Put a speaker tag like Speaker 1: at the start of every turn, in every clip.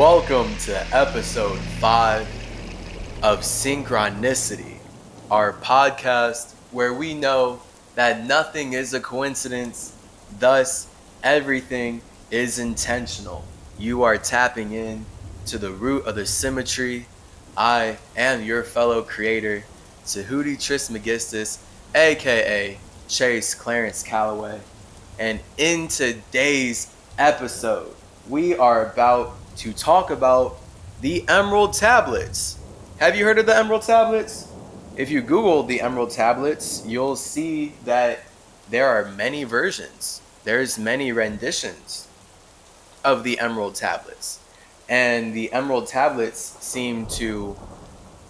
Speaker 1: Welcome to episode 5 of Cynchranici-Tea, our podcast where we know that nothing is a coincidence, thus, everything is intentional. You are tapping in to the root of the symmetry. I am your fellow creator, Tahuti Trismegistus, aka Chase Clarence Calloway. And in today's episode, we are about to talk about the Emerald Tablets. Have you heard of the Emerald Tablets? If you Google the Emerald Tablets, you'll see that there are many versions. There's many renditions of the Emerald Tablets. And the Emerald Tablets seem to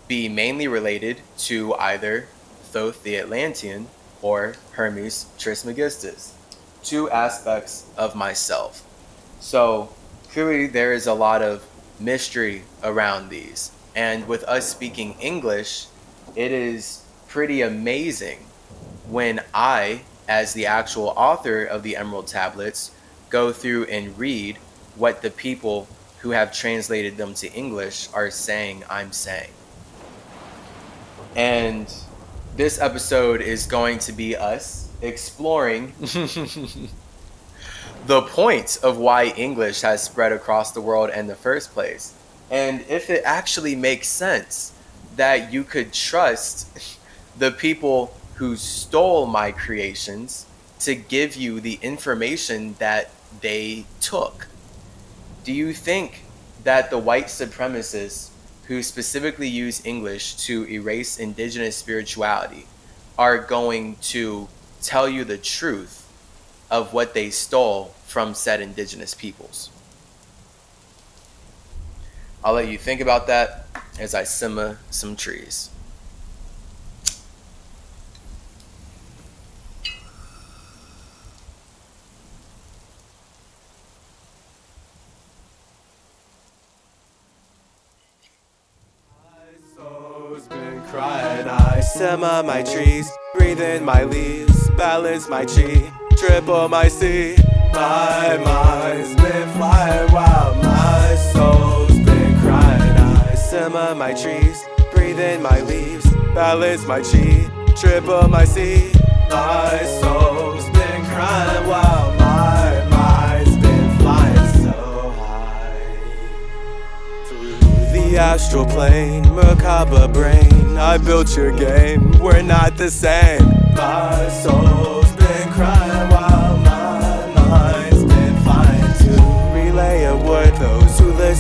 Speaker 1: be mainly related to either Thoth the Atlantean or Hermes Trismegistus, two aspects of myself. So clearly, there is a lot of mystery around these. And with us speaking English, it is pretty amazing when I, as the actual author of the Emerald Tablets, go through and read what the people who have translated them to English are saying I'm saying. And this episode is going to be us exploring the point of why English has spread across the world in the first place. And if it actually makes sense that you could trust the people who stole my creations to give you the information that they took. Do you think that the white supremacists who specifically use English to erase indigenous spirituality are going to tell you the truth of what they stole from said indigenous peoples. I'll let you think about that as I simmer some trees.
Speaker 2: Crying, I simmer my trees, breathe in my leaves, balance my chi, triple my C. My mind's been flying wild, my soul's been crying. I simmer my trees, breathe in my leaves, balance my chi, triple my C. My soul's been crying wild, my mind's been flying so high. Through the astral plane, macabre brain, I built your game, we're not the same. My soul's been crying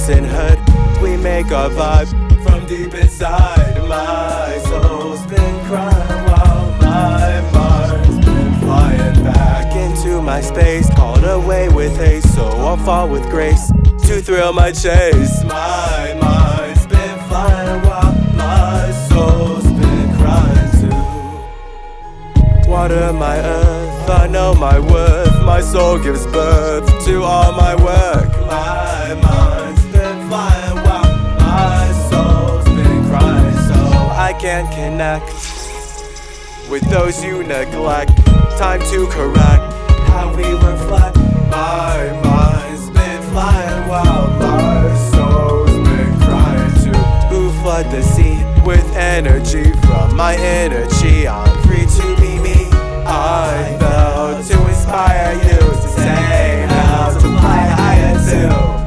Speaker 2: Heard, we make our vibe from deep inside. My soul's been crying while my mind's been flying back into my space, called away with haste, so I'll fall with grace to thrill my chase. My mind's been flying while my soul's been crying too. Water my earth, I know my worth. My soul gives birth to all my work. I can't connect with those you neglect. Time to correct how we reflect. My mind's been flying while my soul's been crying too. Who flood the sea with energy from my chi? I'm free to be me. I felt to inspire you to say how to fly higher too.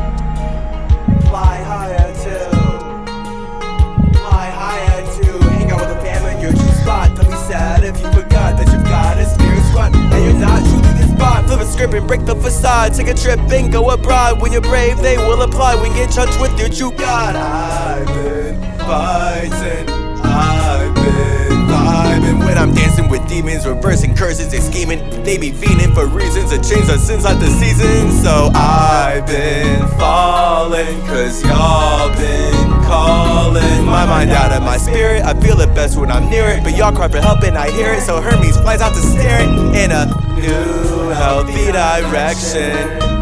Speaker 2: You're not truly the spot. Flip a script and break the facade. Take a trip and go abroad. When you're brave, they will apply. When you get touch with your true God. I've been fighting. When I'm dancing with demons, reversing curses, and scheming. They be fiending for reasons to change the sins like the seasons. So I've been falling, cause y'all been calling. My mind out of my spirit, I feel it best when I'm near it. But y'all cry for help and I hear it, so Hermes flies out to stare it in a new healthy direction.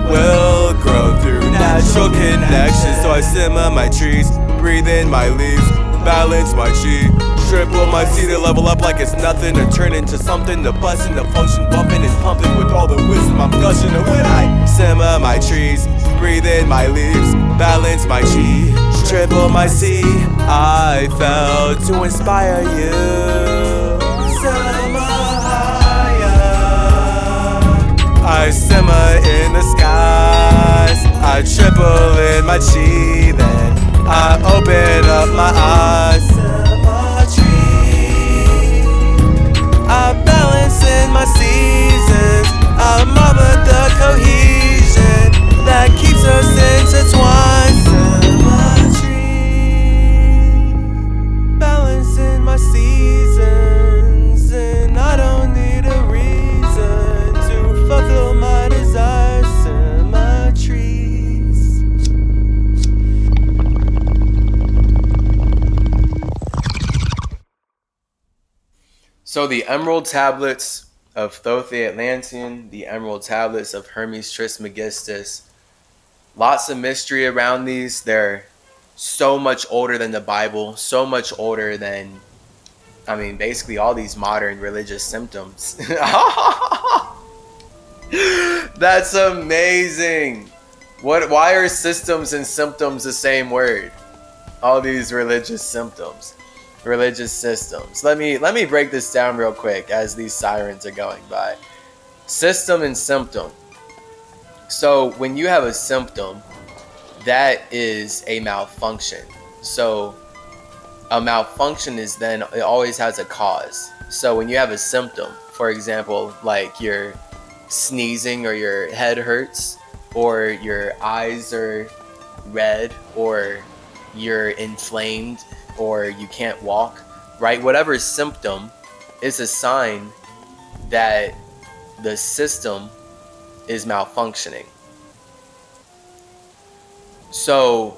Speaker 2: Will grow through natural connections. So I simmer my trees, breathe in my leaves, balance my chi, Triple my C to level up like it's nothing To turn into something To bust into function Bumping and pumping with all the wisdom I'm gushing. And when I simmer my trees Breathe in my leaves Balance my chi Triple my C I fell to inspire you. Simmer higher. I simmer in the skies. I triple in my chi Then I open up my eyes I balance in my seasons. I mother the cohesion That keeps us intertwined
Speaker 1: So the emerald tablets of Thoth the Atlantean, the emerald tablets of Hermes Trismegistus. Lots of mystery around these. They're so much older than the Bible, so much older than, I mean, basically all these modern religious symptoms. That's amazing. What? Why are systems and symptoms the same word? All these religious symptoms religious systems. Let me let me break this down real quick as these sirens are going by. System and symptom. So when you have a symptom, that is a malfunction. So a malfunction is then it always has a cause. So when you have a symptom, for example, like you're sneezing or your head hurts or your eyes are red or you're inflamed or you can't walk, right? Whatever symptom is a sign that the system is malfunctioning. So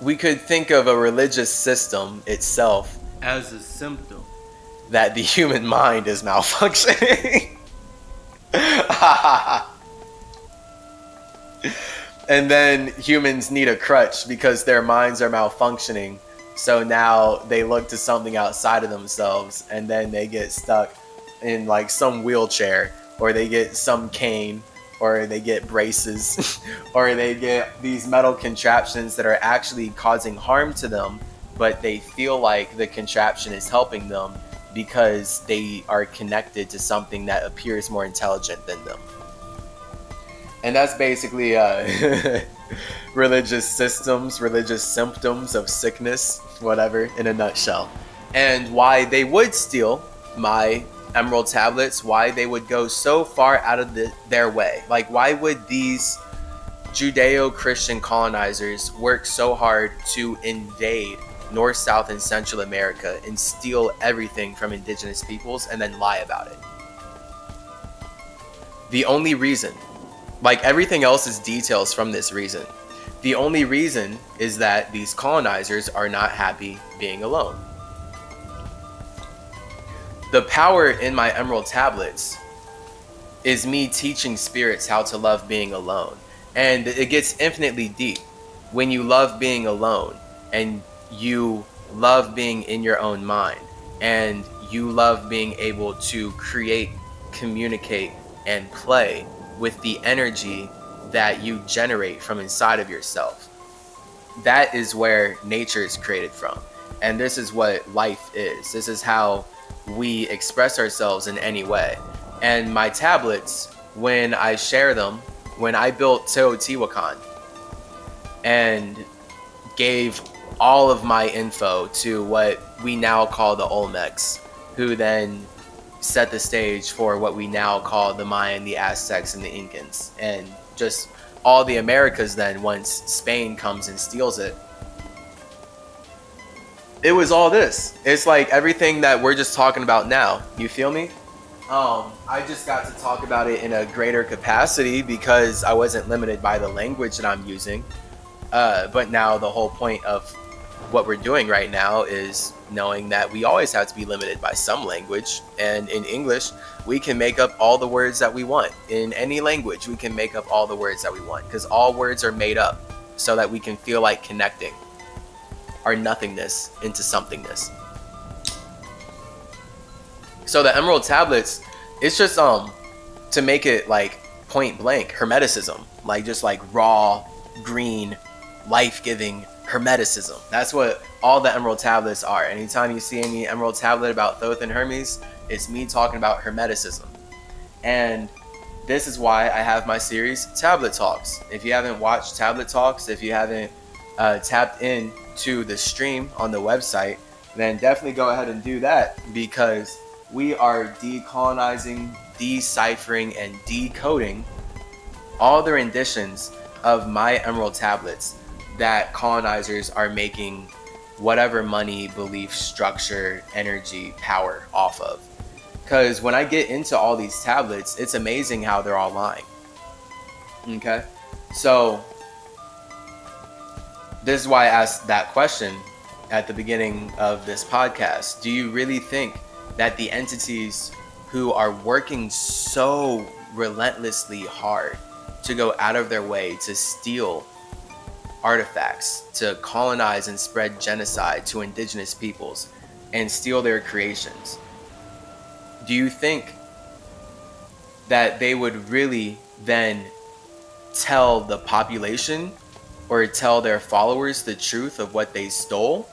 Speaker 1: we could think of a religious system itself as a symptom that the human mind is malfunctioning. and then humans need a crutch because their minds are malfunctioning so now they look to something outside of themselves and then they get stuck in like some wheelchair or they get some cane or they get braces or they get these metal contraptions that are actually causing harm to them but they feel like the contraption is helping them because they are connected to something that appears more intelligent than them. And that's basically uh, religious systems religious symptoms of sickness whatever, in a nutshell. And why they would steal my emerald tablets, why they would go so far out of the, their way. Like, why would these Judeo Christian colonizers work so hard to invade North, South, and Central America and steal everything from indigenous peoples and then lie about it? The only reason, like everything else, is details from this reason. The only reason is that these colonizers are not happy being alone. The power in my emerald tablets is me teaching spirits how to love being alone. And it gets infinitely deep. When you love being alone and you love being in your own mind and you love being able to create, communicate, and play with the energy that you generate from inside of yourself. That is where nature is created from. And this is what life is. This is how we express ourselves in any way. And my tablets, when I share them, when I built Teotihuacan and gave all of my info to what we now call the Olmecs, who then set the stage for what we now call the Mayan, the Aztecs, and the Incans. And just all the Americas then once Spain comes and steals it. It was all this. It's like everything that we're just talking about now. You feel me? Um, I just got to talk about it in a greater capacity because I wasn't limited by the language that I'm using. Uh, but now the whole point of what we're doing right now is knowing that we always have to be limited by some language. And in English, we can make up all the words that we want. In any language, we can make up all the words that we want because all words are made up so that we can feel like connecting our nothingness into somethingness. So the emerald tablets, it's just um to make it like point blank hermeticism, like just like raw, green, life giving hermeticism. That's what all the emerald tablets are. Anytime you see any emerald tablet about Thoth and Hermes, it's me talking about hermeticism. And this is why I have my series Tablet Talks. If you haven't watched Tablet Talks, if you haven't uh, tapped in to the stream on the website, then definitely go ahead and do that because we are decolonizing, deciphering, and decoding all the renditions of my emerald tablets that colonizers are making whatever money, belief, structure, energy, power off of. Because when I get into all these tablets, it's amazing how they're all lying. Okay? So, this is why I asked that question at the beginning of this podcast. Do you really think that the entities who are working so relentlessly hard to go out of their way to steal artifacts, to colonize and spread genocide to indigenous peoples, and steal their creations. Do you think that they would really then tell the population or tell their followers the truth of what they stole?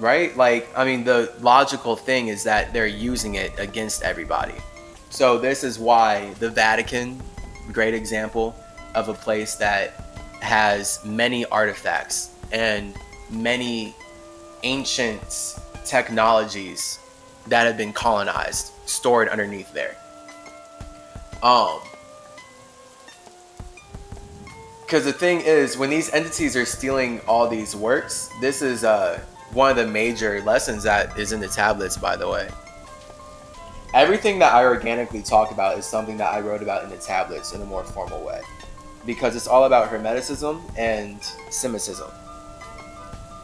Speaker 1: Right? Like, I mean, the logical thing is that they're using it against everybody. So, this is why the Vatican, great example, of a place that has many artifacts and many ancient technologies that have been colonized stored underneath there. Um because the thing is when these entities are stealing all these works this is uh, one of the major lessons that is in the tablets by the way everything that i organically talk about is something that i wrote about in the tablets in a more formal way because it's all about hermeticism and simicism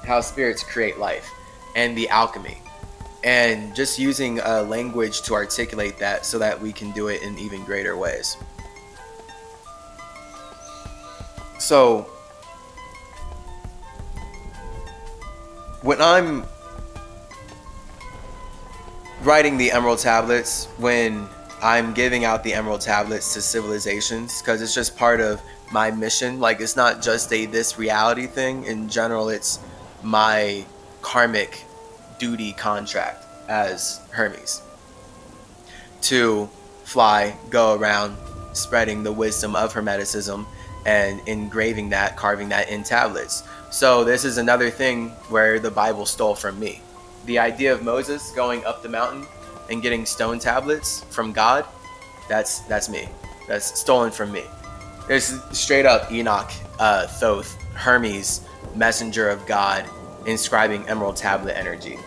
Speaker 1: how spirits create life and the alchemy. And just using a language to articulate that so that we can do it in even greater ways. So when i'm writing the emerald tablets when I'm giving out the emerald tablets to civilizations because it's just part of my mission. Like it's not just a this reality thing. In general, it's my karmic duty contract as Hermes to fly, go around spreading the wisdom of Hermeticism and engraving that, carving that in tablets. So this is another thing where the Bible stole from me. The idea of Moses going up the mountain and getting stone tablets from God, that's that's me. That's stolen from me. There's straight up Enoch, uh, Thoth, Hermes, messenger of God, inscribing emerald tablet energy.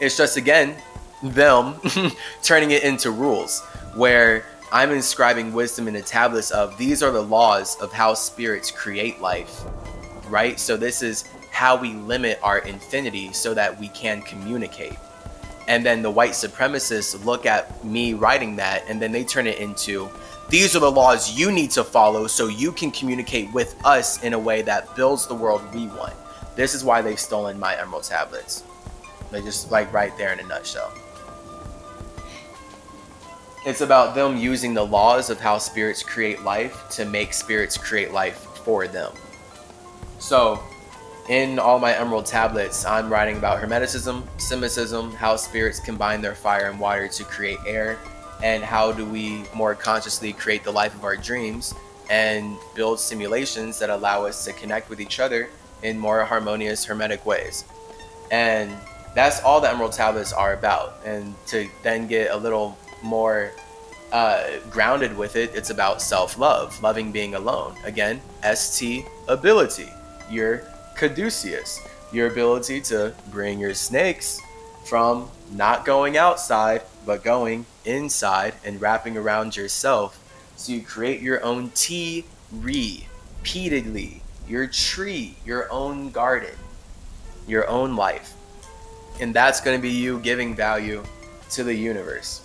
Speaker 1: It's just again them turning it into rules where I'm inscribing wisdom in the tablets of these are the laws of how spirits create life, right? So this is how we limit our infinity so that we can communicate and then the white supremacists look at me writing that and then they turn it into these are the laws you need to follow so you can communicate with us in a way that builds the world we want. This is why they've stolen my emerald tablets. They just like right there in a nutshell. It's about them using the laws of how spirits create life to make spirits create life for them. So in all my emerald tablets, I'm writing about Hermeticism, Simicism, how spirits combine their fire and water to create air, and how do we more consciously create the life of our dreams and build simulations that allow us to connect with each other in more harmonious, hermetic ways. And that's all the emerald tablets are about. And to then get a little more uh, grounded with it, it's about self love, loving being alone. Again, ST ability. You're caduceus, your ability to bring your snakes from not going outside, but going inside and wrapping around yourself. So you create your own tea repeatedly, your tree, your own garden, your own life. And that's going to be you giving value to the universe.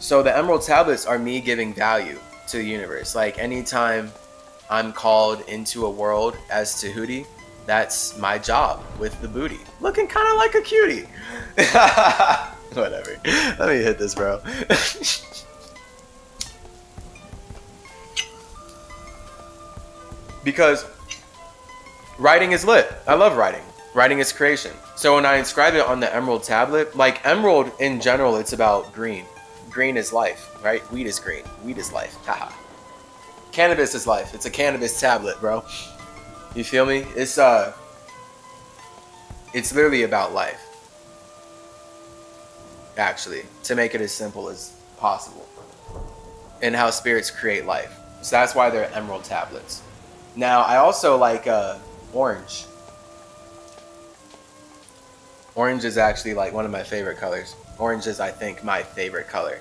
Speaker 1: So the emerald tablets are me giving value to the universe. Like anytime I'm called into a world as Tahuti, that's my job with the booty. Looking kind of like a cutie. Whatever. Let me hit this, bro. because writing is lit. I love writing. Writing is creation. So when I inscribe it on the emerald tablet, like emerald in general, it's about green. Green is life, right? Weed is green. Weed is life. Haha. cannabis is life. It's a cannabis tablet, bro. You feel me? It's uh it's literally about life. Actually, to make it as simple as possible. And how spirits create life. So that's why they're emerald tablets. Now, I also like uh orange. Orange is actually like one of my favorite colors. Orange is, I think, my favorite color.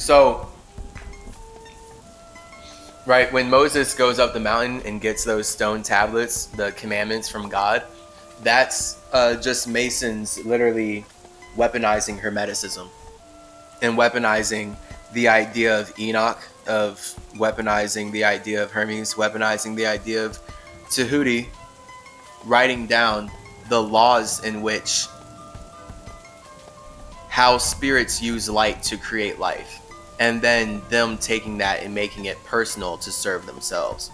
Speaker 1: So, right, when Moses goes up the mountain and gets those stone tablets, the commandments from God, that's uh, just Masons literally weaponizing Hermeticism and weaponizing the idea of Enoch, of weaponizing the idea of Hermes, weaponizing the idea of Tahuti, writing down the laws in which how spirits use light to create life, and then them taking that and making it personal to serve themselves.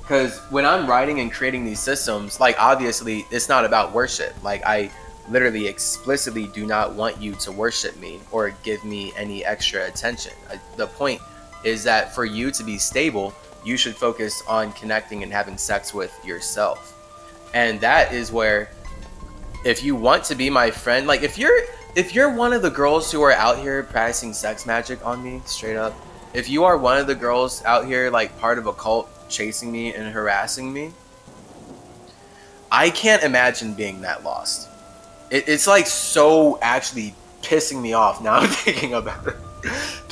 Speaker 1: Because when I'm writing and creating these systems, like obviously it's not about worship. Like I literally explicitly do not want you to worship me or give me any extra attention. The point is that for you to be stable, you should focus on connecting and having sex with yourself. And that is where if you want to be my friend, like if you're if you're one of the girls who are out here practicing sex magic on me, straight up, if you are one of the girls out here like part of a cult chasing me and harassing me, I can't imagine being that lost. It, it's like so actually pissing me off now I'm thinking about it.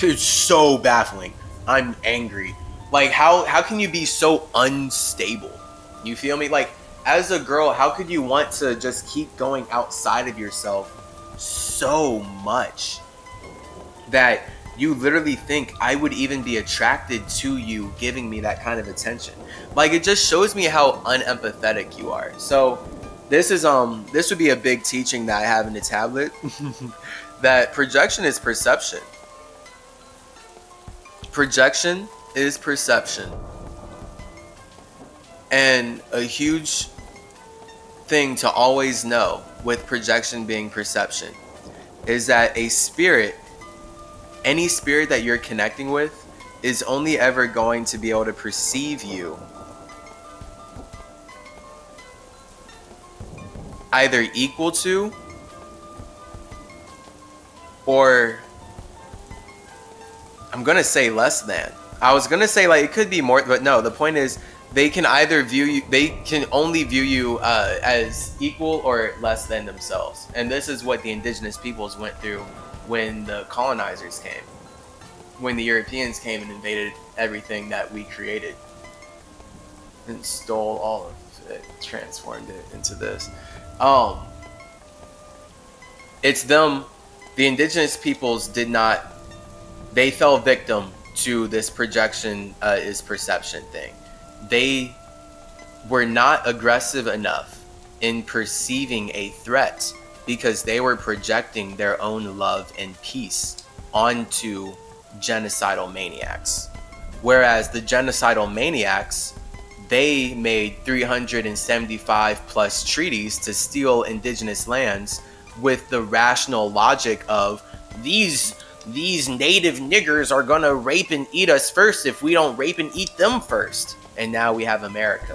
Speaker 1: It's so baffling. I'm angry. Like how how can you be so unstable? You feel me? Like as a girl, how could you want to just keep going outside of yourself so much that you literally think I would even be attracted to you giving me that kind of attention? Like it just shows me how unempathetic you are. So this is um this would be a big teaching that I have in the tablet that projection is perception. Projection is perception. And a huge thing to always know with projection being perception is that a spirit any spirit that you're connecting with is only ever going to be able to perceive you either equal to or I'm gonna say less than. I was gonna say like it could be more, but no. The point is they can either view you, they can only view you uh, as equal or less than themselves, and this is what the indigenous peoples went through when the colonizers came, when the Europeans came and invaded everything that we created and stole all of it, transformed it into this. Um, it's them. The indigenous peoples did not. They fell victim to this projection uh, is perception thing. They were not aggressive enough in perceiving a threat because they were projecting their own love and peace onto genocidal maniacs. Whereas the genocidal maniacs they made 375 plus treaties to steal indigenous lands with the rational logic of these these native niggers are gonna rape and eat us first if we don't rape and eat them first. And now we have America.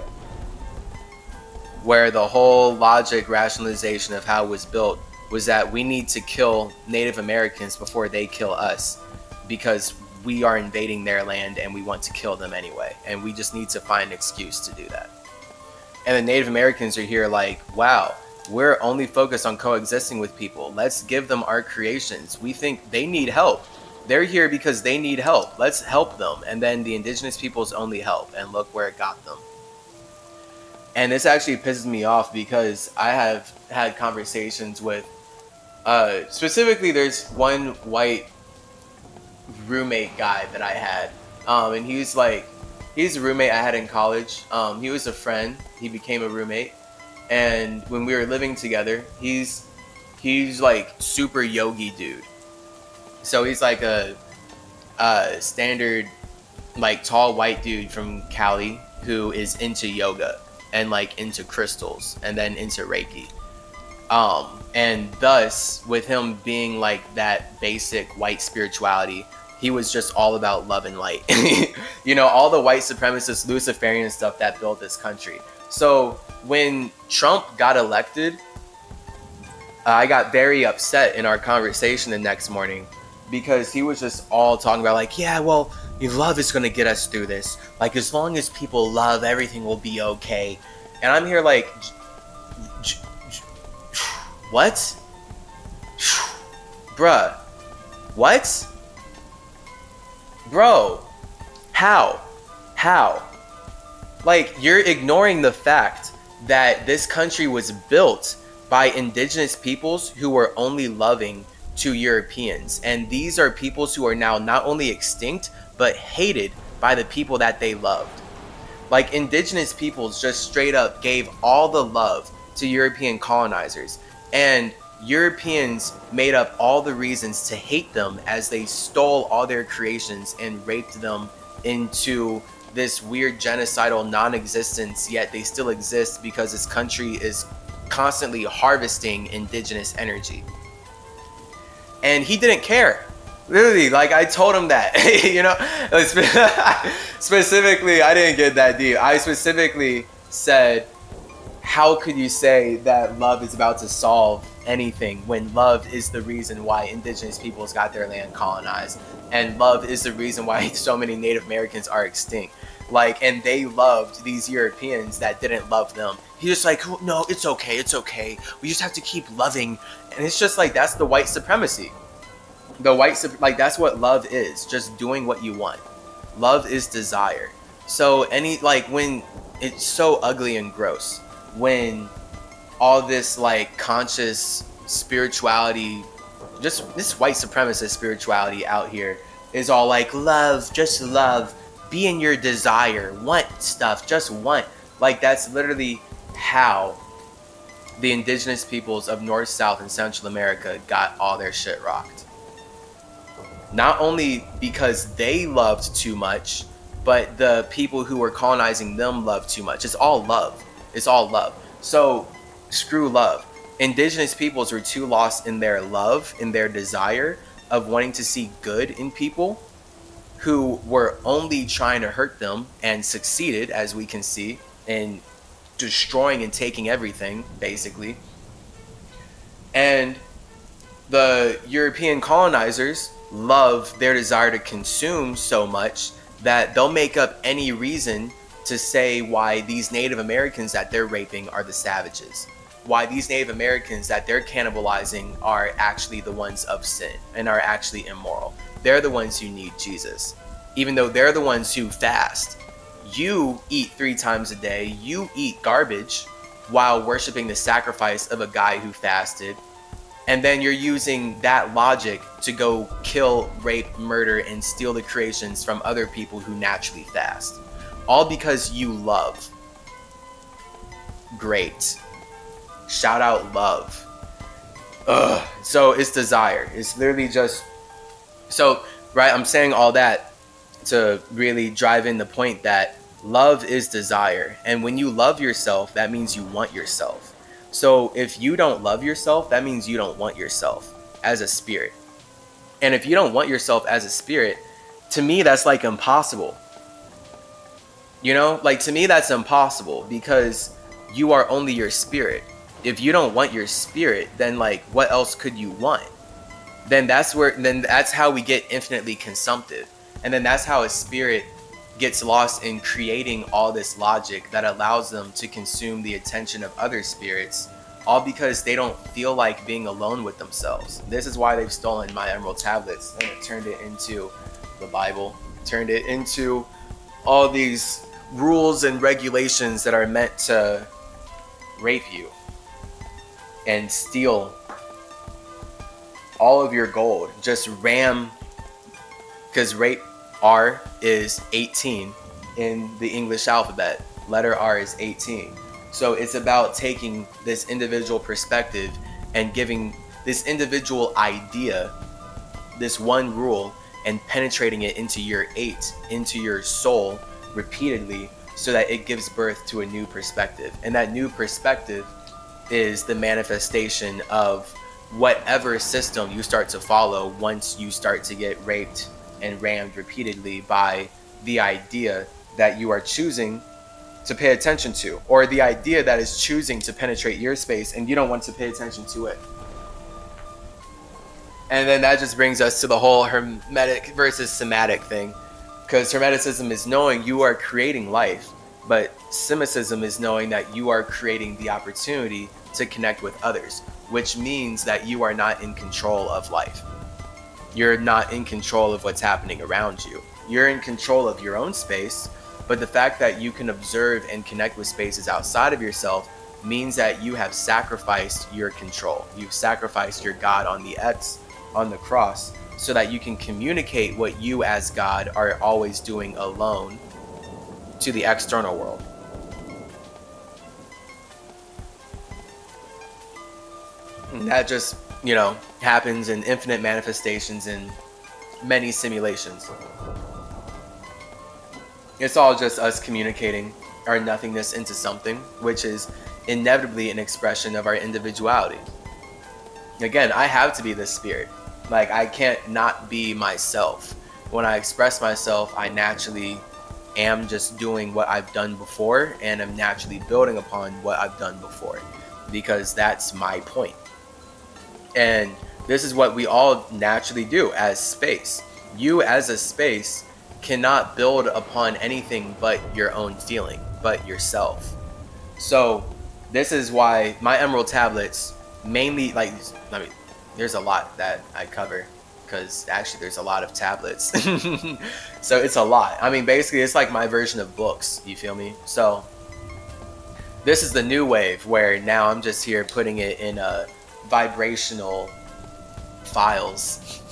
Speaker 1: Where the whole logic rationalization of how it was built was that we need to kill Native Americans before they kill us because we are invading their land and we want to kill them anyway. And we just need to find an excuse to do that. And the Native Americans are here like, wow, we're only focused on coexisting with people. Let's give them our creations. We think they need help. They're here because they need help. Let's help them. And then the indigenous peoples only help. And look where it got them. And this actually pisses me off because I have had conversations with, uh, specifically, there's one white roommate guy that I had, um, and he was like, he's a roommate I had in college. Um, he was a friend. He became a roommate, and when we were living together, he's he's like super yogi dude. So he's like a, a standard, like tall white dude from Cali who is into yoga and like into crystals and then into Reiki. Um, and thus, with him being like that basic white spirituality, he was just all about love and light. you know, all the white supremacist Luciferian stuff that built this country. So when Trump got elected, I got very upset in our conversation the next morning because he was just all talking about like, yeah, well, love is gonna get us through this. Like as long as people love, everything will be okay. And I'm here like, what? Bruh, what? Bro, how? How? Like you're ignoring the fact that this country was built by indigenous peoples who were only loving to Europeans. And these are peoples who are now not only extinct, but hated by the people that they loved. Like indigenous peoples just straight up gave all the love to European colonizers. And Europeans made up all the reasons to hate them as they stole all their creations and raped them into this weird genocidal non existence, yet they still exist because this country is constantly harvesting indigenous energy and he didn't care. Literally, like I told him that, you know, specifically, I didn't get that deep. I specifically said, how could you say that love is about to solve anything when love is the reason why indigenous peoples got their land colonized? And love is the reason why so many native americans are extinct. Like and they loved these europeans that didn't love them. He's just like no it's okay it's okay. We just have to keep loving and it's just like that's the white supremacy. The white like that's what love is just doing what you want. Love is desire. So any like when it's so ugly and gross when all this like conscious spirituality just this white supremacist spirituality out here is all like love just love be in your desire want stuff just want. Like that's literally how the indigenous peoples of North, South, and Central America got all their shit rocked. Not only because they loved too much, but the people who were colonizing them loved too much. It's all love. It's all love. So screw love. Indigenous peoples were too lost in their love, in their desire of wanting to see good in people who were only trying to hurt them and succeeded, as we can see, in destroying and taking everything, basically. And the European colonizers love their desire to consume so much that they'll make up any reason to say why these Native Americans that they're raping are the savages. Why these Native Americans that they're cannibalizing are actually the ones of sin and are actually immoral. They're the ones who need Jesus. Even though they're the ones who fast you eat three times a day, you eat garbage while worshiping the sacrifice of a guy who fasted. And then you're using that logic to go kill, rape, murder, and steal the creations from other people who naturally fast. All because you love. Great. Shout out love. Ugh. So it's desire. It's literally just. So, right, I'm saying all that to really drive in the point that love is desire. And when you love yourself, that means you want yourself. So if you don't love yourself, that means you don't want yourself as a spirit. And if you don't want yourself as a spirit, to me, that's like impossible. You know, like to me, that's impossible because you are only your spirit. If you don't want your spirit, then like what else could you want? Then that's where, then that's how we get infinitely consumptive and then that's how a spirit gets lost in creating all this logic that allows them to consume the attention of other spirits, all because they don't feel like being alone with themselves. This is why they've stolen my emerald tablets and turned it into the Bible, turned it into all these rules and regulations that are meant to rape you and steal all of your gold, just ram because rate R is 18 in the English alphabet. Letter R is 18. So it's about taking this individual perspective and giving this individual idea this one rule and penetrating it into your eight, into your soul repeatedly so that it gives birth to a new perspective. And that new perspective is the manifestation of whatever system you start to follow once you start to get raped and rammed repeatedly by the idea that you are choosing to pay attention to, or the idea that is choosing to penetrate your space and you don't want to pay attention to it. And then that just brings us to the whole hermetic versus somatic thing. Because hermeticism is knowing you are creating life, but semicism is knowing that you are creating the opportunity to connect with others, which means that you are not in control of life. You're not in control of what's happening around you. You're in control of your own space, but the fact that you can observe and connect with spaces outside of yourself means that you have sacrificed your control. You've sacrificed your God on the X on the cross so that you can communicate what you as God are always doing alone to the external world. And that just, you know, happens in infinite manifestations in many simulations. It's all just us communicating our nothingness into something, which is inevitably an expression of our individuality. Again, I have to be this spirit. Like I can't not be myself. When I express myself, I naturally am just doing what I've done before and I'm naturally building upon what I've done before because that's my point. And this is what we all naturally do as space. You as a space cannot build upon anything but your own feeling, but yourself. So, this is why my emerald tablets mainly like I mean there's a lot that I cover because actually there's a lot of tablets. so it's a lot. I mean, basically, it's like my version of books. You feel me? So this is the new wave where now I'm just here putting it in a vibrational files,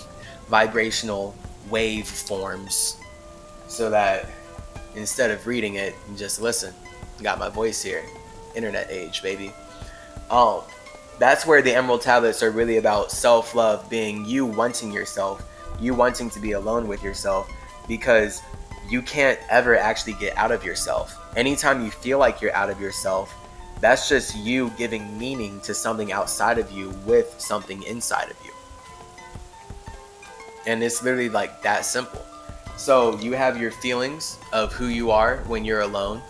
Speaker 1: vibrational wave forms, so that instead of reading it, just listen. Got my voice here. Internet age, baby. Um, that's where the emerald tablets are really about self-love being you wanting yourself you wanting to be alone with yourself because you can't ever actually get out of yourself anytime you feel like you're out of yourself that's just you giving meaning to something outside of you with something inside of you and it's literally like that simple so you have your feelings of who you are when you're alone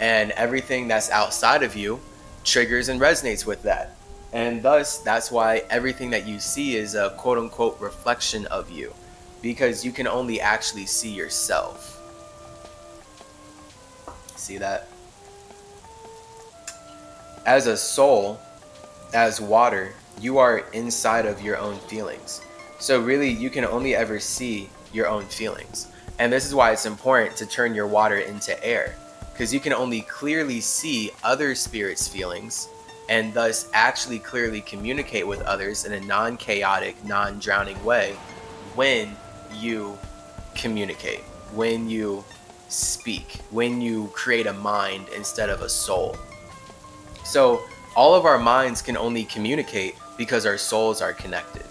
Speaker 1: and everything that's outside of you triggers and resonates with that and thus, that's why everything that you see is a quote unquote reflection of you, because you can only actually see yourself. See that? As a soul, as water, you are inside of your own feelings. So, really, you can only ever see your own feelings. And this is why it's important to turn your water into air, because you can only clearly see other spirits' feelings and thus actually clearly communicate with others in a non chaotic, non drowning way when you communicate, when you speak, when you create a mind instead of a soul. So, all of our minds can only communicate because our souls are connected.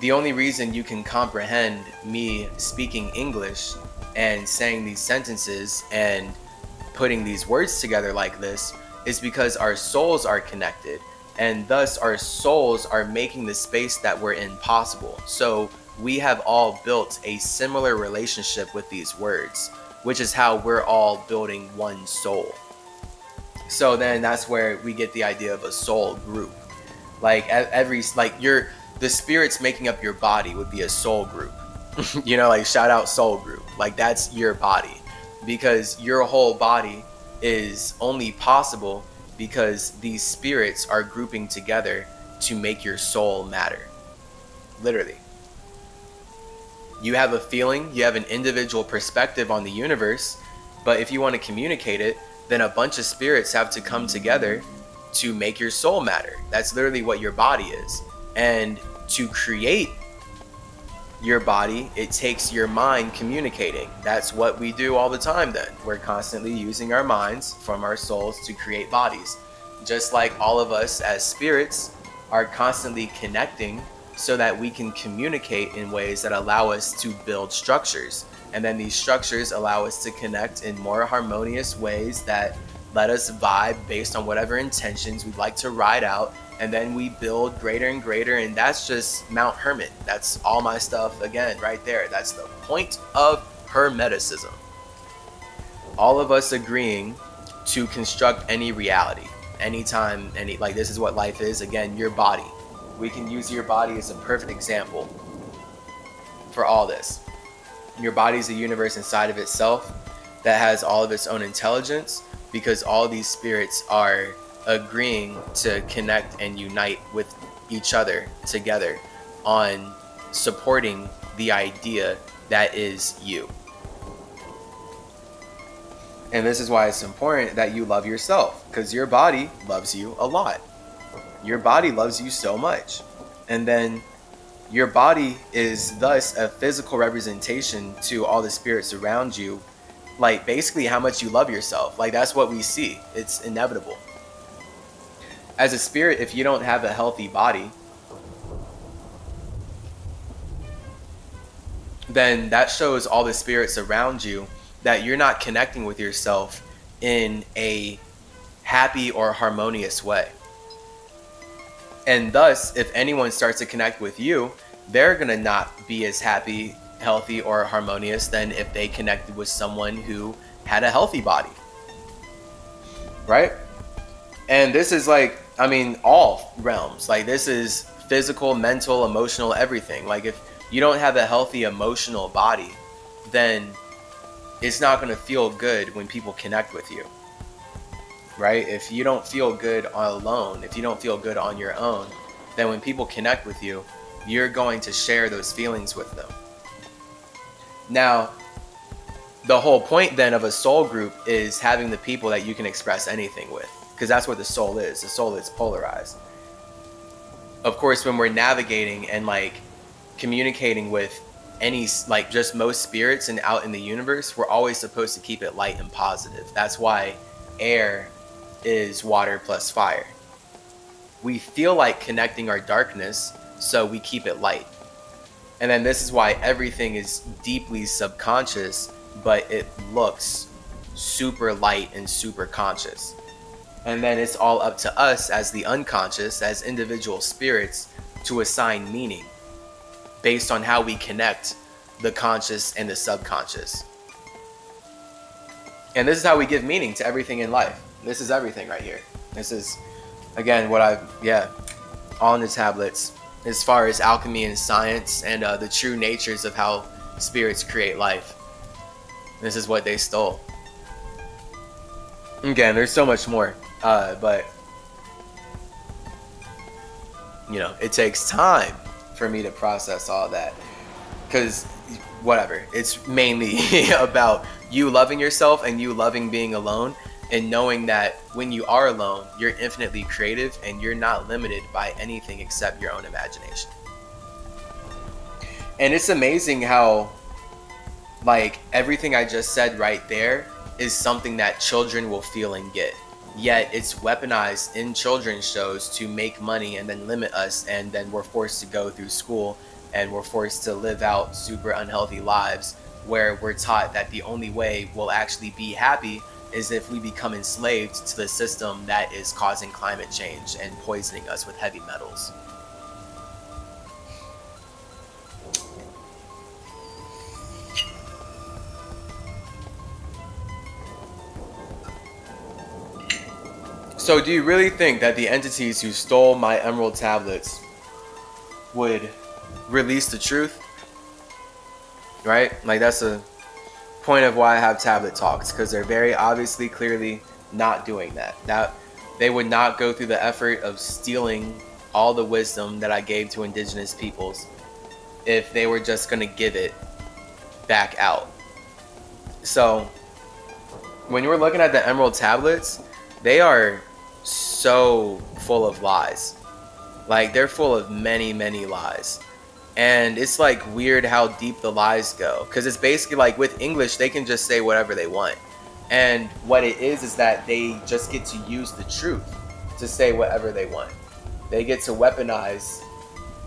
Speaker 1: The only reason you can comprehend me speaking English and saying these sentences and putting these words together like this is because our souls are connected and thus our souls are making the space that we're in possible. So we have all built a similar relationship with these words, which is how we're all building one soul. So then that's where we get the idea of a soul group. Like every like your the spirits making up your body would be a soul group. you know, like shout out soul group. Like that's your body because your whole body is only possible because these spirits are grouping together to make your soul matter. Literally. You have a feeling, you have an individual perspective on the universe, but if you want to communicate it, then a bunch of spirits have to come together to make your soul matter. That's literally what your body is. And to create your body, it takes your mind communicating. That's what we do all the time then. We're constantly using our minds from our souls to create bodies. Just like all of us as spirits are constantly connecting so that we can communicate in ways that allow us to build structures. And then these structures allow us to connect in more harmonious ways that let us vibe based on whatever intentions we'd like to ride out. And then we build greater and greater and that's just mount hermit. That's all my stuff again right there. That's the point of hermeticism. All of us agreeing to construct any reality anytime any like this is what life is. Again your body. We can use your body as a perfect example for all this your body is a universe inside of itself that has all of its own intelligence because all these spirits are agreeing to connect and unite with each other together on supporting the idea that is you. And this is why it's important that you love yourself because your body loves you a lot. Your body loves you so much. And then your body is thus a physical representation to all the spirits around you like basically how much you love yourself. Like that's what we see. It's inevitable. As a spirit, if you don't have a healthy body, then that shows all the spirits around you that you're not connecting with yourself in a happy or harmonious way. And thus, if anyone starts to connect with you, they're going to not be as happy healthy or harmonious than if they connected with someone who had a healthy body. Right? And this is like, I mean, all realms. Like, this is physical, mental, emotional, everything. Like, if you don't have a healthy emotional body, then it's not going to feel good when people connect with you. Right? If you don't feel good alone, if you don't feel good on your own, then when people connect with you, you're going to share those feelings with them. Now, the whole point then of a soul group is having the people that you can express anything with, because that's what the soul is. The soul is polarized. Of course, when we're navigating and like communicating with any like just most spirits and out in the universe, we're always supposed to keep it light and positive. That's why air is water plus fire. We feel like connecting our darkness, so we keep it light. And then this is why everything is deeply subconscious, but it looks super light and super conscious. And then it's all up to us as the unconscious, as individual spirits, to assign meaning based on how we connect the conscious and the subconscious. And this is how we give meaning to everything in life. This is everything right here. This is, again, what I've, yeah, on the tablets as far as alchemy and science and uh, the true natures of how spirits create life. This is what they stole. Again, there's so much more, uh, but you know, it takes time for me to process all that because whatever, it's mainly about you loving yourself and you loving being alone and knowing that when you are alone, you're infinitely creative and you're not limited by anything except your own imagination. And it's amazing how, like, everything I just said right there is something that children will feel and get. Yet it's weaponized in children's shows to make money and then limit us, and then we're forced to go through school and we're forced to live out super unhealthy lives where we're taught that the only way we'll actually be happy is if we become enslaved to the system that is causing climate change and poisoning us with heavy metals. So, do you really think that the entities who stole my emerald tablets would release the truth? Right? Like, that's a point of why I have tablet talks because they're very obviously clearly not doing that. That they would not go through the effort of stealing all the wisdom that I gave to indigenous peoples if they were just going to give it back out. So, when you're looking at the emerald tablets, they are so full of lies. Like they're full of many, many lies. And it's like weird how deep the lies go. Because it's basically like with English, they can just say whatever they want. And what it is is that they just get to use the truth to say whatever they want. They get to weaponize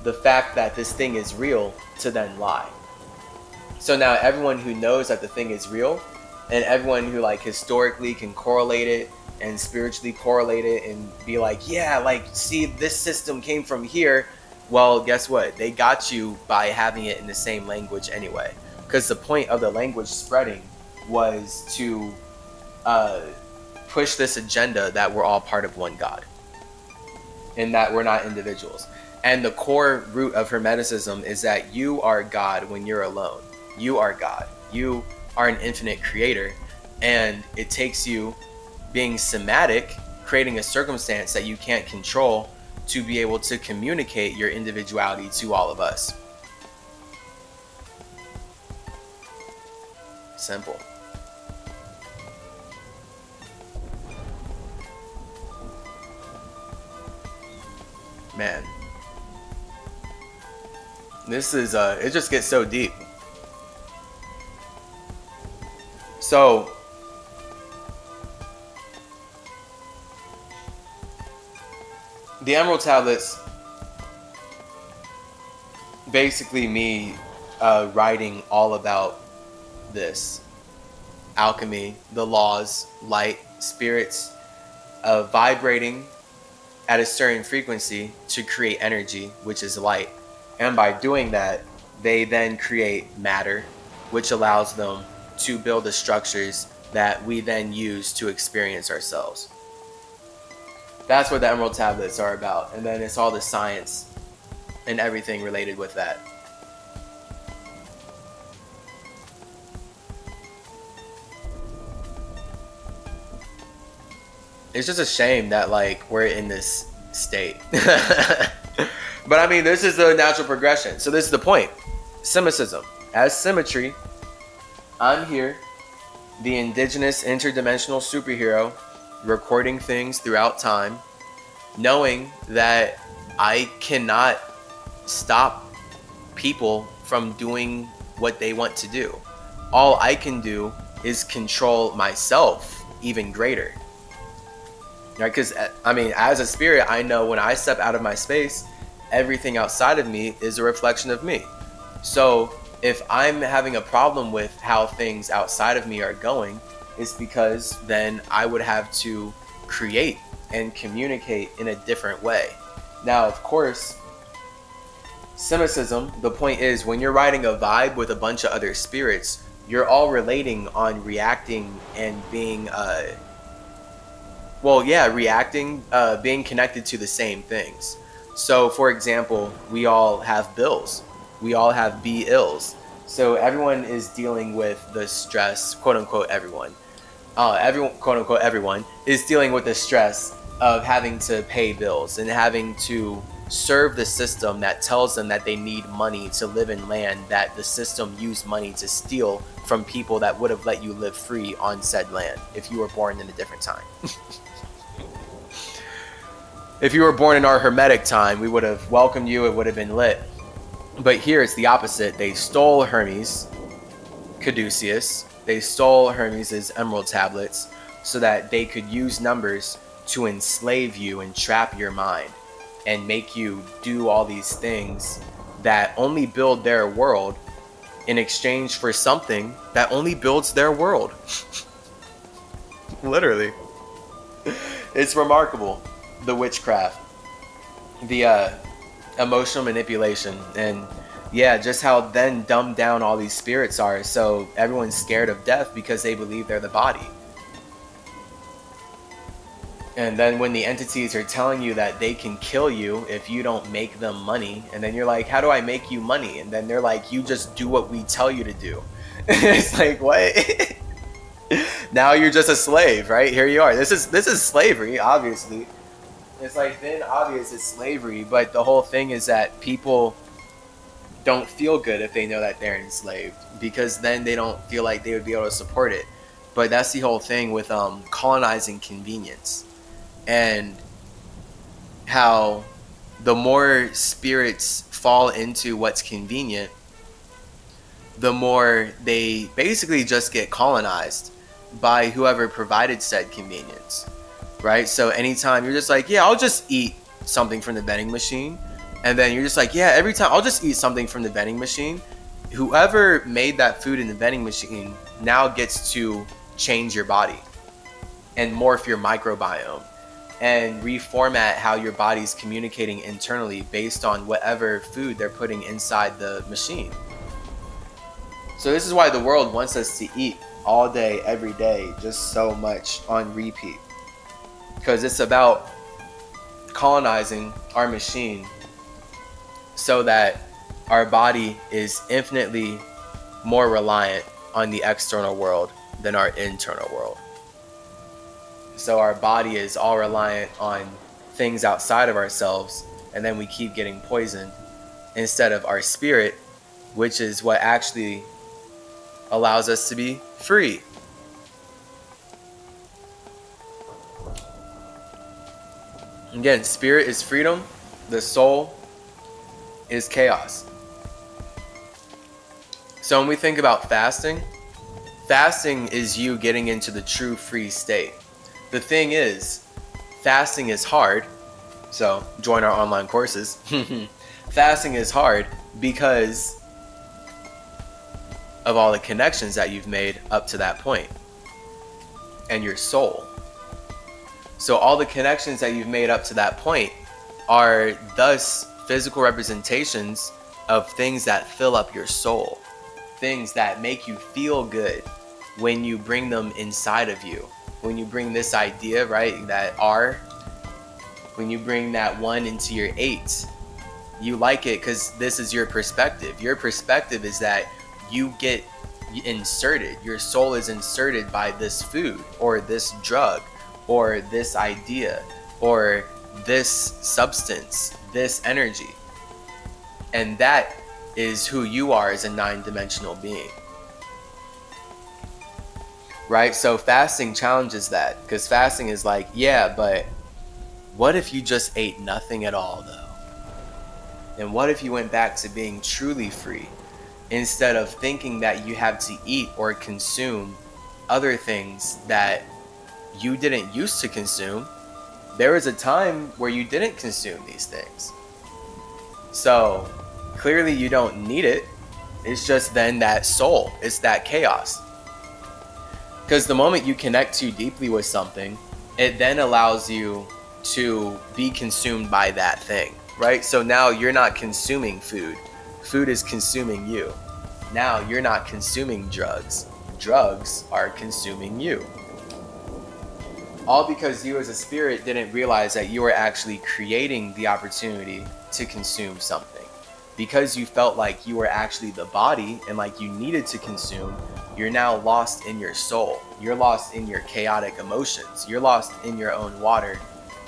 Speaker 1: the fact that this thing is real to then lie. So now everyone who knows that the thing is real and everyone who like historically can correlate it and spiritually correlate it and be like, yeah, like see this system came from here. Well, guess what? They got you by having it in the same language anyway. Because the point of the language spreading was to uh, push this agenda that we're all part of one God and that we're not individuals. And the core root of Hermeticism is that you are God when you're alone. You are God. You are an infinite creator. And it takes you being somatic, creating a circumstance that you can't control to be able to communicate your individuality to all of us. Simple. Man. This is uh it just gets so deep. So the Emerald Tablets basically me uh, writing all about this alchemy, the laws, light, spirits, uh, vibrating at a certain frequency to create energy, which is light. And by doing that, they then create matter, which allows them to build the structures that we then use to experience ourselves that's what the emerald tablets are about. And then it's all the science and everything related with that. It's just a shame that like we're in this state. But i mean this is the natural progression. So this is the point. Symmetrism as symmetry i'm here the indigenous interdimensional superhero recording things throughout time, knowing that I cannot stop people from doing what they want to do. All I can do is control myself even greater. Right? Because, uh, I mean, as a spirit, I know when I step out of my space, everything outside of me is a reflection of me. So, if I'm having a problem with how things outside of me are going, is because then I would have to create and communicate in a different way. Now, of course, Symmetrism, the point is when you're riding a vibe with a bunch of other spirits, you're all relating on reacting and being, uh, well, yeah, reacting, uh, being connected to the same things. So, for example, we all have bills, we all have be ills. So, everyone is dealing with the stress, quote unquote, everyone uh, everyone, quote unquote, everyone is dealing with the stress of having to pay bills and having to serve the system that tells them that they need money to live in land that the system used money to steal from people that would have let you live free on said land if you were born in a different time. if you were born in our hermetic time, we would have welcomed you, it would have been lit. But here it's the opposite. They stole Hermes, Caduceus, they stole Hermes' emerald tablets so that they could use numbers to enslave you and trap your mind and make you do all these things that only build their world in exchange for something that only builds their world. Literally. It's remarkable the witchcraft, the uh, emotional manipulation, and yeah, just how then dumbed down all these spirits are. So everyone's scared of death because they believe they're the body. And then when the entities are telling you that they can kill you if you don't make them money, and then you're like, how do I make you money? And then they're like, you just do what we tell you to do. it's like, what? now you're just a slave, right? Here you are. This is this is slavery, obviously. It's like then obvious it's slavery, but the whole thing is that people don't feel good if they know that they're enslaved because then they don't feel like they would be able to support it. But that's the whole thing with um, colonizing convenience and how the more spirits fall into what's convenient, the more they basically just get colonized by whoever provided said convenience, right? So anytime you're just like, yeah, I'll just eat something from the vending machine, and then you're just like, yeah, every time I'll just eat something from the vending machine. Whoever made that food in the vending machine now gets to change your body and morph your microbiome and reformat how your body's communicating internally based on whatever food they're putting inside the machine. So, this is why the world wants us to eat all day, every day, just so much on repeat. Because it's about colonizing our machine so that our body is infinitely more reliant on the external world than our internal world. So our body is all reliant on things outside of ourselves, and then we keep getting poisoned instead of our spirit, which is what actually allows us to be free. Again, spirit is freedom, the soul is chaos. So when we think about fasting, fasting is you getting into the true free state. The thing is, fasting is hard. So join our online courses. fasting is hard because of all the connections that you've made up to that point and your soul. So, all the connections that you've made up to that point are thus physical representations of things that fill up your soul, things that make you feel good when you bring them inside of you. When you bring this idea, right, that R, when you bring that one into your eight, you like it because this is your perspective. Your perspective is that you get inserted, your soul is inserted by this food or this drug or this idea or this substance, this energy. And that is who you are as a nine dimensional being. Right? So fasting challenges that because fasting is like, yeah, but what if you just ate nothing at all, though? And what if you went back to being truly free instead of thinking that you have to eat or consume other things that you didn't used to consume? There was a time where you didn't consume these things. So clearly, you don't need it. It's just then that soul, it's that chaos. Because the moment you connect too deeply with something, it then allows you to be consumed by that thing, right? So now you're not consuming food, food is consuming you. Now you're not consuming drugs, drugs are consuming you. All because you as a spirit didn't realize that you were actually creating the opportunity to consume something. Because you felt like you were actually the body and like you needed to consume, you're now lost in your soul. You're lost in your chaotic emotions. You're lost in your own water.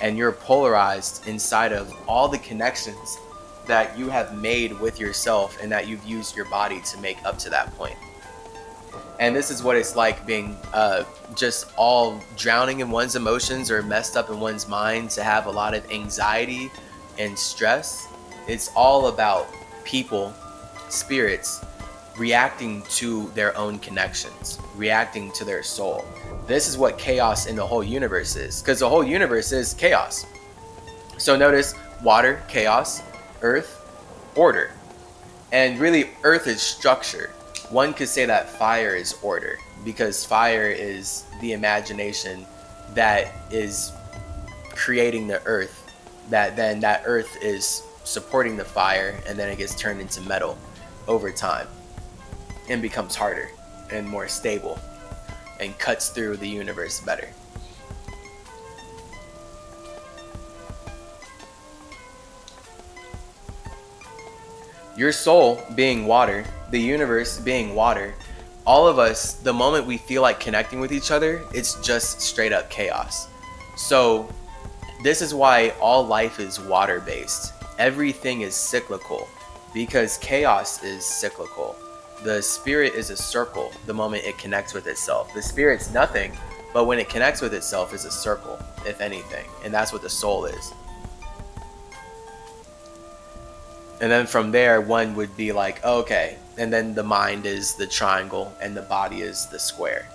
Speaker 1: And you're polarized inside of all the connections that you have made with yourself and that you've used your body to make up to that point. And this is what it's like being uh, just all drowning in one's emotions or messed up in one's mind to have a lot of anxiety and stress. It's all about people, spirits, reacting to their own connections, reacting to their soul. This is what chaos in the whole universe is, because the whole universe is chaos. So notice water, chaos, earth, order. And really, earth is structure. One could say that fire is order because fire is the imagination that is creating the earth, that then that earth is supporting the fire, and then it gets turned into metal over time and becomes harder and more stable and cuts through the universe better. Your soul being water, the universe being water, all of us, the moment we feel like connecting with each other, it's just straight up chaos. So, this is why all life is water based. Everything is cyclical because chaos is cyclical. The spirit is a circle the moment it connects with itself. The spirit's nothing, but when it connects with itself, is a circle, if anything. And that's what the soul is. and then from there, one would be like, okay, and then the mind is the triangle and the body is the square.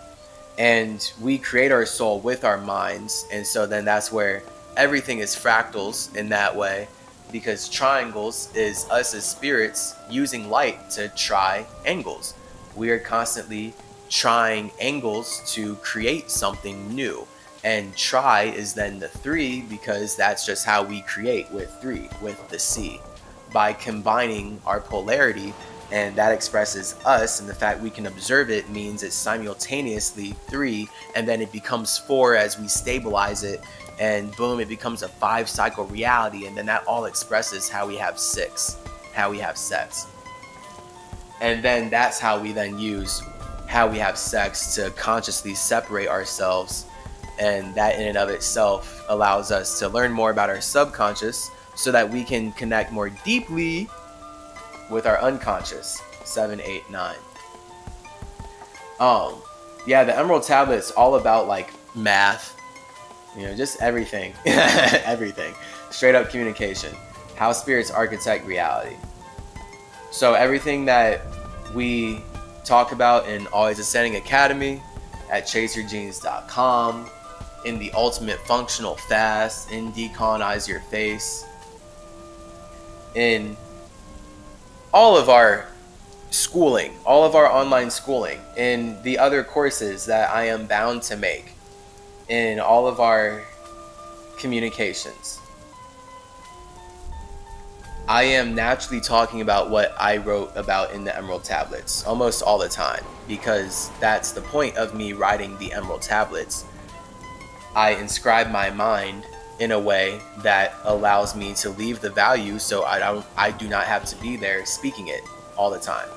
Speaker 1: And we create our soul with our minds. And so then that's where everything is fractals in that way because triangles is us as spirits using light to try angles. We are constantly trying angles to create something new. And try is then the three because that's just how we create with three, with the C. By combining our polarity, and that expresses us, and the fact we can observe it means it's simultaneously three, and then it becomes four as we stabilize it, and boom, it becomes a five cycle reality, and then that all expresses how we have six, how we have sex. And then that's how we then use how we have sex to consciously separate ourselves. And that in and of itself allows us to learn more about our subconscious so that we can connect more deeply with our unconscious. Seven, eight, nine. Um, yeah, the Emerald Tablet's all about like math, you know, just everything, everything, straight up communication, how spirits architect reality. So everything that we talk about in Always Ascending Academy, at chasergenes.com, in the Ultimate Functional Fast, in Decolonize Your Face, in all of our schooling, all of our online schooling, in the other courses that I am bound to make, in all of our communications. I am naturally talking about what I wrote about in the Emerald Tablets almost all the time because that's the point of me writing the Emerald Tablets. I inscribe my mind in a way that allows me to leave the value so I don't I do not have to be there speaking it all the time.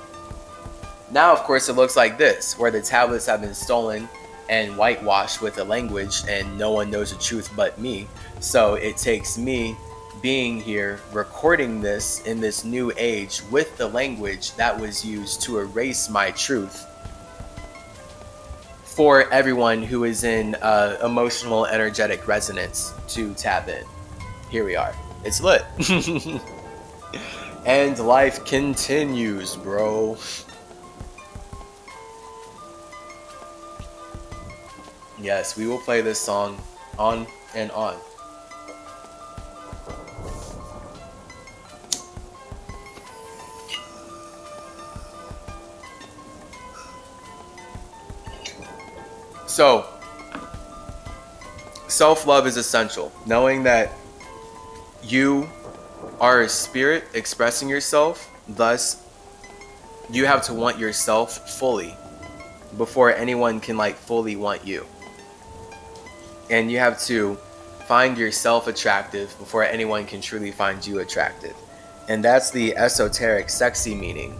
Speaker 1: Now of course it looks like this where the tablets have been stolen and whitewashed with a language and no one knows the truth but me. So it takes me being here recording this in this new age with the language that was used to erase my truth for everyone who is in uh, emotional energetic resonance to tap in. Here we are. It's lit. and life continues, bro. Yes, we will play this song on and on. So, self love is essential. Knowing that you are a spirit expressing yourself, thus, you have to want yourself fully before anyone can like fully want you. And you have to find yourself attractive before anyone can truly find you attractive. And that's the esoteric sexy meaning,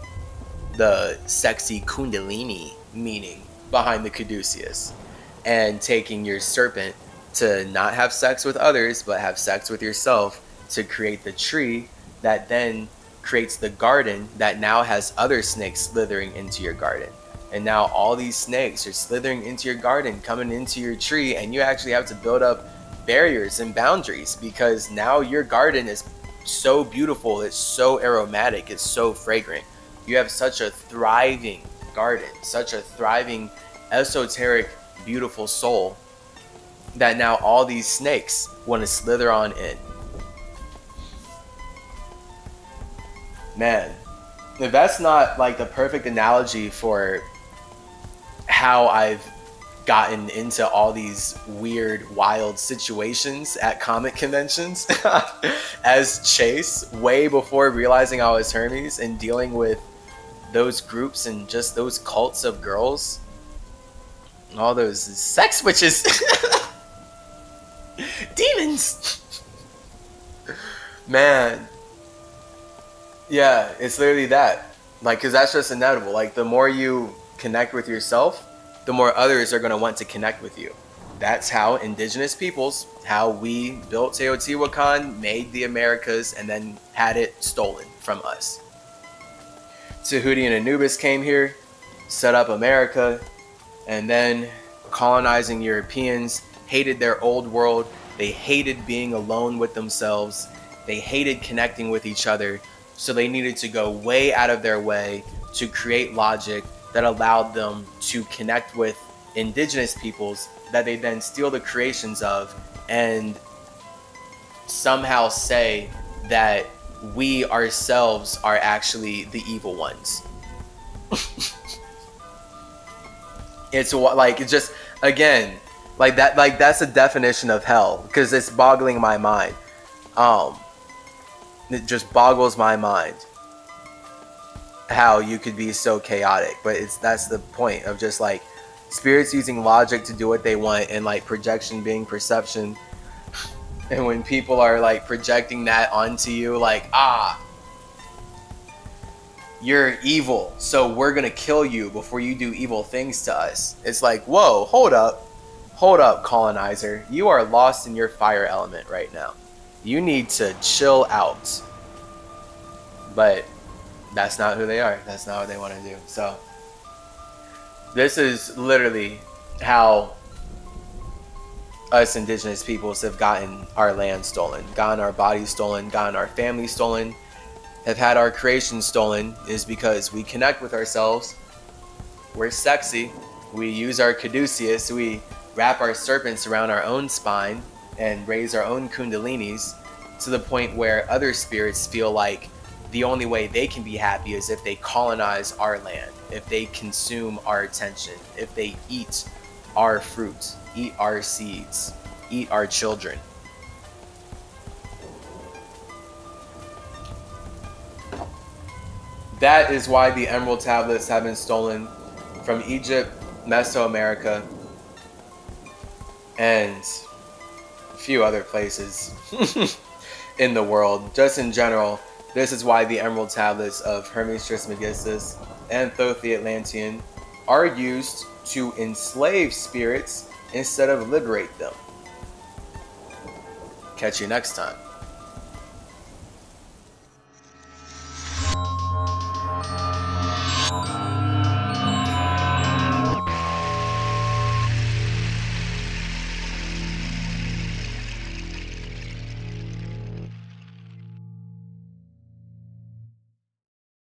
Speaker 1: the sexy kundalini meaning behind the caduceus and taking your serpent to not have sex with others but have sex with yourself to create the tree that then creates the garden that now has other snakes slithering into your garden. And now all these snakes are slithering into your garden, coming into your tree, and you actually have to build up barriers and boundaries because now your garden is so beautiful, it's so aromatic, it's so fragrant. You have such a thriving garden, such a thriving esoteric beautiful soul that now all these snakes want to slither on in. Man, if that's not like the perfect analogy for how I've gotten into all these weird, wild situations at comic conventions as Chase, way before realizing I was Hermes and dealing with those groups and just those cults of girls all those sex witches. Demons. Man. Yeah, it's literally that. Like, because that's just inevitable. Like, the more you connect with yourself, the more others are going to want to connect with you. That's how indigenous peoples, how we built Teotihuacan, made the Americas, and then had it stolen from us. Tahuti and Anubis came here, set up America, and then colonizing Europeans hated their old world. They hated being alone with themselves. They hated connecting with each other. So they needed to go way out of their way to create logic that allowed them to connect with indigenous peoples that they then steal the creations of and somehow say that we ourselves are actually the evil ones. it's like it's just again like that like that's a definition of hell because it's boggling my mind. Um it just boggles my mind how you could be so chaotic but it's that's the point of just like spirits using logic to do what they want and like projection being perception. And when people are like projecting that onto you like ah you're evil so we're gonna kill you before you do evil things to us. It's like whoa hold up. Hold up colonizer. You are lost in your fire element right now. You need to chill out. But that's not who they are. That's not what they want to do. So this is literally how us indigenous peoples have gotten our land stolen, gotten our bodies stolen, gotten our family stolen, have had our creation stolen is because we connect with ourselves. We're sexy. We use our caduceus. We wrap our serpents around our own spine and raise our own kundalinis to the point where other spirits feel like the only way they can be happy is if they colonize our land, if they consume our attention, if they eat our fruit, eat our seeds, eat our children. That is why the emerald tablets have been stolen from Egypt, Mesoamerica, and a few other places in the world. Just in general, this is why the emerald tablets of Hermes Trismegistus and Thoth the Atlantean are used to enslave spirits instead of liberate them. Catch you next time.